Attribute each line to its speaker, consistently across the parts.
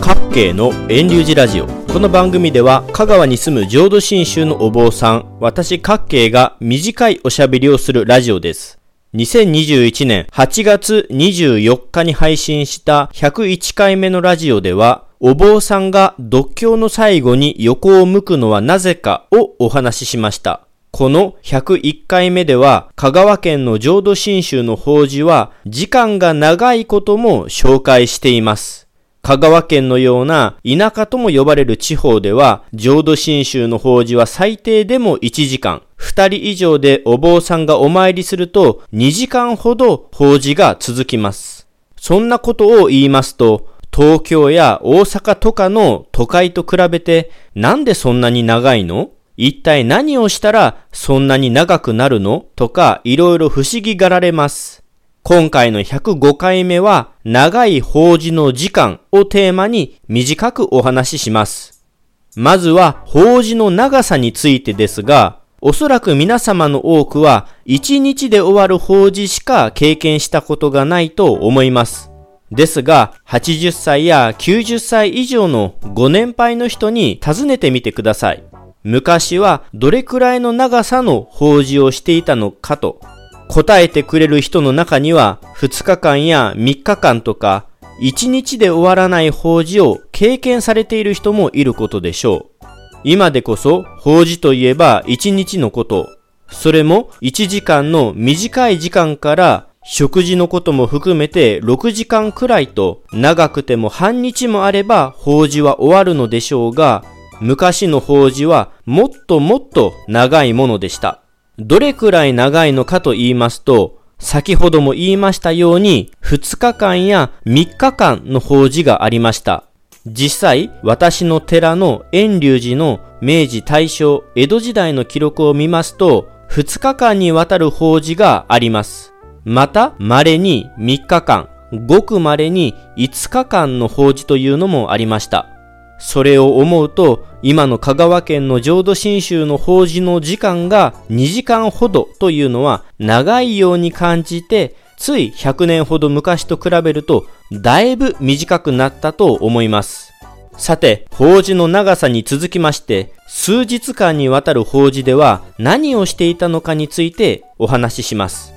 Speaker 1: 各系の遠流寺ラジオ。この番組では香川に住む浄土真宗のお坊さん私各系が短いおしゃべりをするラジオです。2021年8月24日に配信した101回目のラジオではお坊さんが独協の最後に横を向くのはなぜかをお話ししました。この101回目では、香川県の浄土真宗の法事は、時間が長いことも紹介しています。香川県のような田舎とも呼ばれる地方では、浄土真宗の法事は最低でも1時間、2人以上でお坊さんがお参りすると2時間ほど法事が続きます。そんなことを言いますと、東京や大阪とかの都会と比べてなんでそんなに長いの？一体何をしたらそんなに長くなるの？とかいろいろ不思議がられます。今回の105回目は長い法事の時間をテーマに短くお話しします。まずは法事の長さについてですが、おそらく皆様の多くは1日で終わる法事しか経験したことがないと思います。ですが、80歳や90歳以上のご年配の人に尋ねてみてください。昔はどれくらいの長さの法事をしていたのかと答えてくれる人の中には2日間や3日間とか1日で終わらない法事を経験されている人もいることでしょう。今でこそ法事といえば1日のこと。それも1時間の短い時間から食事のことも含めて6時間くらいと長くても半日もあれば法事は終わるのでしょうが昔の法事はもっともっと長いものでした。どれくらい長いのかと言いますと、先ほども言いましたように、2日間や3日間の法事がありました。実際、私の寺の遠隆寺の明治大正江戸時代の記録を見ますと、2日間にわたる法事があります。また、稀に3日間、ごく稀に5日間の法事というのもありました。それを思うと、今の香川県の浄土真宗の法事の時間が2時間ほどというのは長いように感じて、つい100年ほど昔と比べると、だいぶ短くなったと思います。さて、法事の長さに続きまして、数日間にわたる法事では何をしていたのかについてお話しします。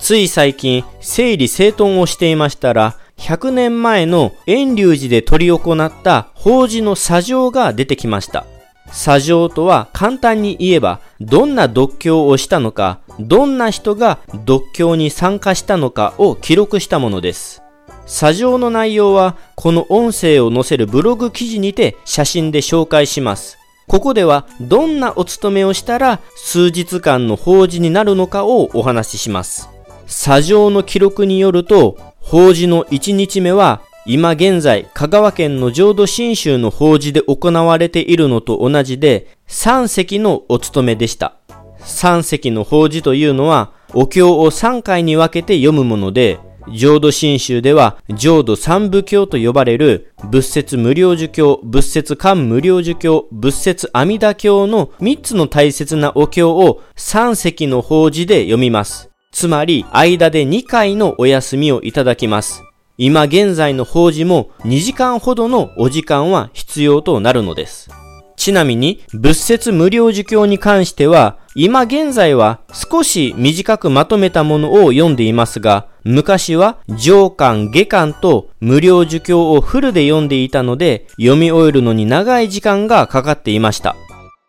Speaker 1: つい最近、整理整頓をしていましたら、100年前の遠隆寺で執り行った法事の作情が出てきました。作情とは簡単に言えば、どんな読経をしたのか、どんな人が読経に参加したのかを記録したものです。作情の内容は、この音声を載せるブログ記事にて写真で紹介します。ここでは、どんなお勤めをしたら数日間の法事になるのかをお話しします。作情の記録によると、法事の1日目は、今現在、香川県の浄土真宗の法事で行われているのと同じで、3席のお務めでした。3席の法事というのは、お経を3回に分けて読むもので、浄土真宗では浄土三部経と呼ばれる仏説無料儒教、仏説漢無料儒教、仏説阿弥陀経の3つの大切なお経を3席の法事で読みます。つまり間で2回のお休みをいただきます。今現在の法事も2時間ほどのお時間は必要となるのです。ちなみに、仏説無料受教に関しては、今現在は少し短くまとめたものを読んでいますが、昔は上巻、下巻と無料受教をフルで読んでいたので、読み終えるのに長い時間がかかっていました。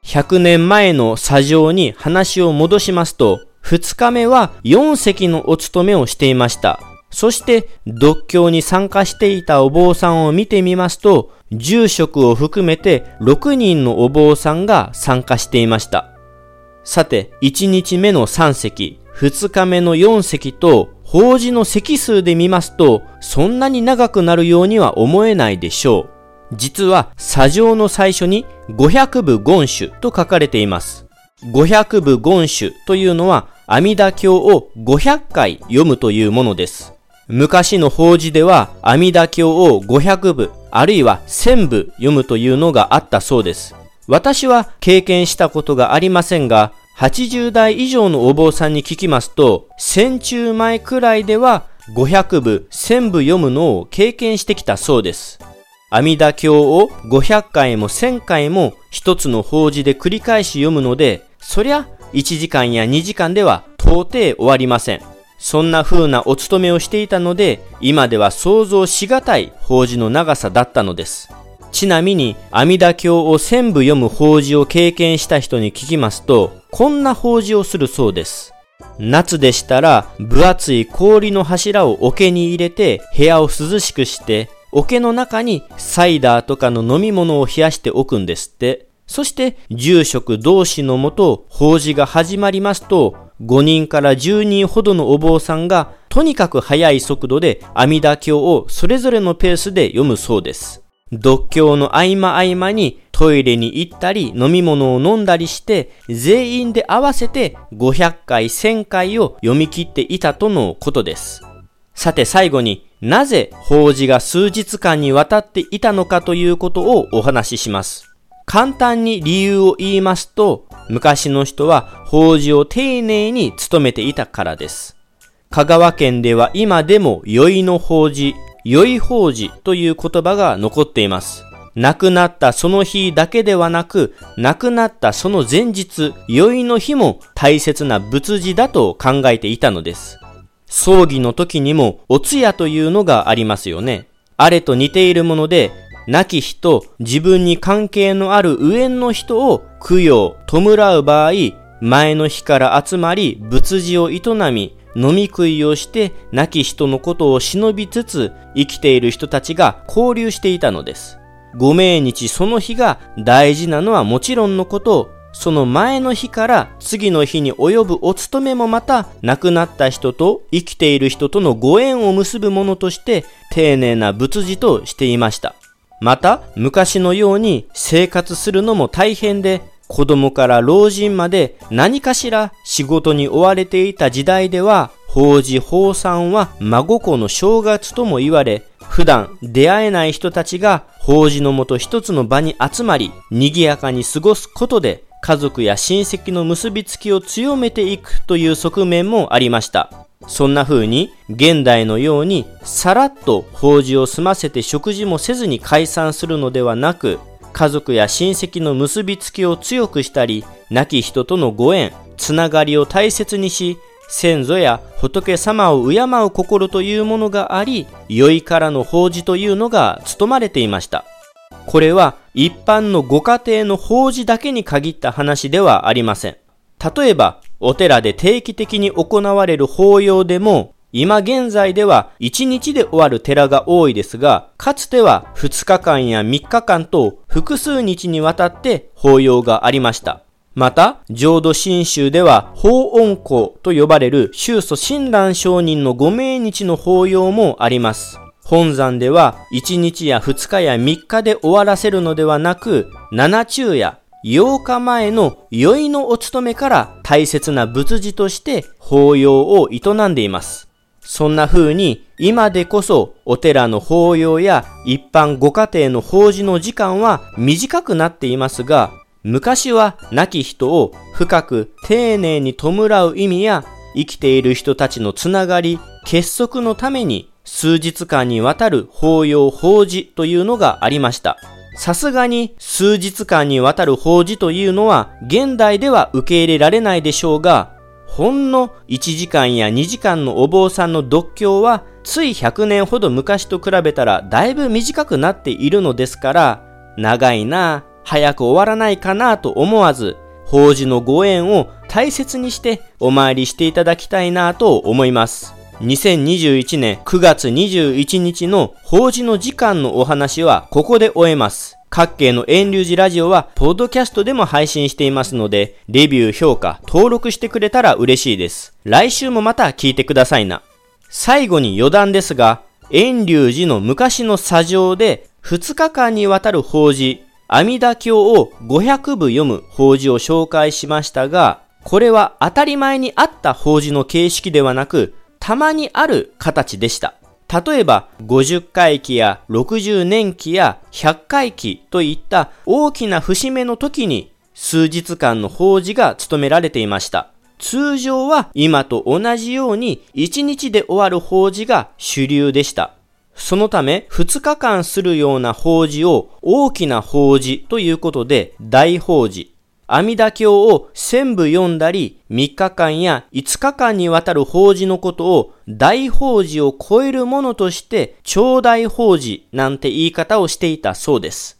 Speaker 1: 100年前の作情に話を戻しますと、2日目は4席のお勤めをしていました。そして、独協に参加していたお坊さんを見てみますと、住職を含めて6人のお坊さんが参加していました。さて、1日目の3席、2日目の4席と、法事の席数で見ますと、そんなに長くなるようには思えないでしょう。実は、左上の最初に500部言種と書かれています。500部言種というのは阿弥陀経を500回読むというものです。昔の法事では阿弥陀経を500部、あるいは1000部読むというのがあったそうです。私は経験したことがありませんが、80代以上のお坊さんに聞きますと、戦中前くらいでは500部、1000部読むのを経験してきたそうです。阿弥陀経を500回も1000回も一つの法事で繰り返し読むので、そりゃ1時間や2時間では到底終わりません。そんな風なお勤めをしていたので、今では想像しがたい法事の長さだったのです。ちなみに、阿弥陀経を全部読む法事を経験した人に聞きますと、こんな法事をするそうです。夏でしたら、分厚い氷の柱を桶に入れて、部屋を涼しくして、桶の中にサイダーとかの飲み物を冷やしておくんですって。そして、住職同士のもと、法事が始まりますと、5人から10人ほどのお坊さんが、とにかく速い速度で阿弥陀経をそれぞれのペースで読むそうです。読経の合間合間にトイレに行ったり飲み物を飲んだりして全員で合わせて500回1000回を読み切っていたとのことです。さて最後になぜ法事が数日間にわたっていたのかということをお話しします。簡単に理由を言いますと昔の人は法事を丁寧に務めていたからです。香川県では今でも宵の法事良い法事という言葉が残っています。亡くなったその日だけではなく、亡くなったその前日、宵の日も大切な仏事だと考えていたのです。葬儀の時にもお通夜というのがありますよね。あれと似ているもので、亡き人、自分に関係のある上の人を供養、弔う場合、前の日から集まり仏事を営み、飲み食いをして亡き人のことを忍びつつ生きている人たちが交流していたのです。ご命日その日が大事なのはもちろんのこと、その前の日から次の日に及ぶお勤めもまた亡くなった人と生きている人とのご縁を結ぶものとして丁寧な仏事としていました。また昔のように生活するのも大変で子供から老人まで何かしら仕事に追われていた時代では、法事法産は孫子の正月とも言われ、普段出会えない人たちが法事のもと一つの場に集まり、賑やかに過ごすことで、家族や親戚の結びつきを強めていくという側面もありました。そんな風に、現代のように、さらっと法事を済ませて食事もせずに解散するのではなく、家族や親戚の結びつきを強くしたり、亡き人とのご縁、つながりを大切にし、先祖や仏様を敬う心というものがあり、良いからの法事というのが務まれていました。これは一般のご家庭の法事だけに限った話ではありません。例えば、お寺で定期的に行われる法要でも、今現在では1日で終わる寺が多いですが、かつては2日間や3日間と複数日にわたって法要がありました。また、浄土真宗では法音公と呼ばれる宗祖親鸞上人のご命日の法要もあります。本山では1日や2日や3日で終わらせるのではなく、七中や8日前の宵のお勤めから大切な仏事として法要を営んでいます。そんな風に今でこそお寺の法要や一般ご家庭の法事の時間は短くなっていますが、昔は亡き人を深く丁寧に弔う意味や生きている人たちのつながり、結束のために数日間にわたる法要法事というのがありました。さすがに数日間にわたる法事というのは現代では受け入れられないでしょうが、ほんの1時間や2時間のお坊さんの読経はつい100年ほど昔と比べたらだいぶ短くなっているのですから長いな早く終わらないかなと思わず法事のご縁を大切にしてお参りしていただきたいなと思います。2021年9月21日の法事の時間のお話はここで終えます。各系の遠流寺ラジオは、ポッドキャストでも配信していますので、レビュー、評価、登録してくれたら嬉しいです。来週もまた聞いてくださいな。最後に余談ですが、遠流寺の昔の砂上で、2日間にわたる法事、阿弥陀経を500部読む法事を紹介しましたが、これは当たり前にあった法事の形式ではなく、たまにある形でした。例えば50回忌や60年期や100回忌といった大きな節目の時に数日間の法事が務められていました。通常は今と同じように1日で終わる法事が主流でした。そのため、2日間するような法事を大きな法事ということで、大法事。阿弥陀経を全部読んだり、3日間や5日間にわたる法事のことを大法事を超えるものとして、超大法事なんて言い方をしていたそうです。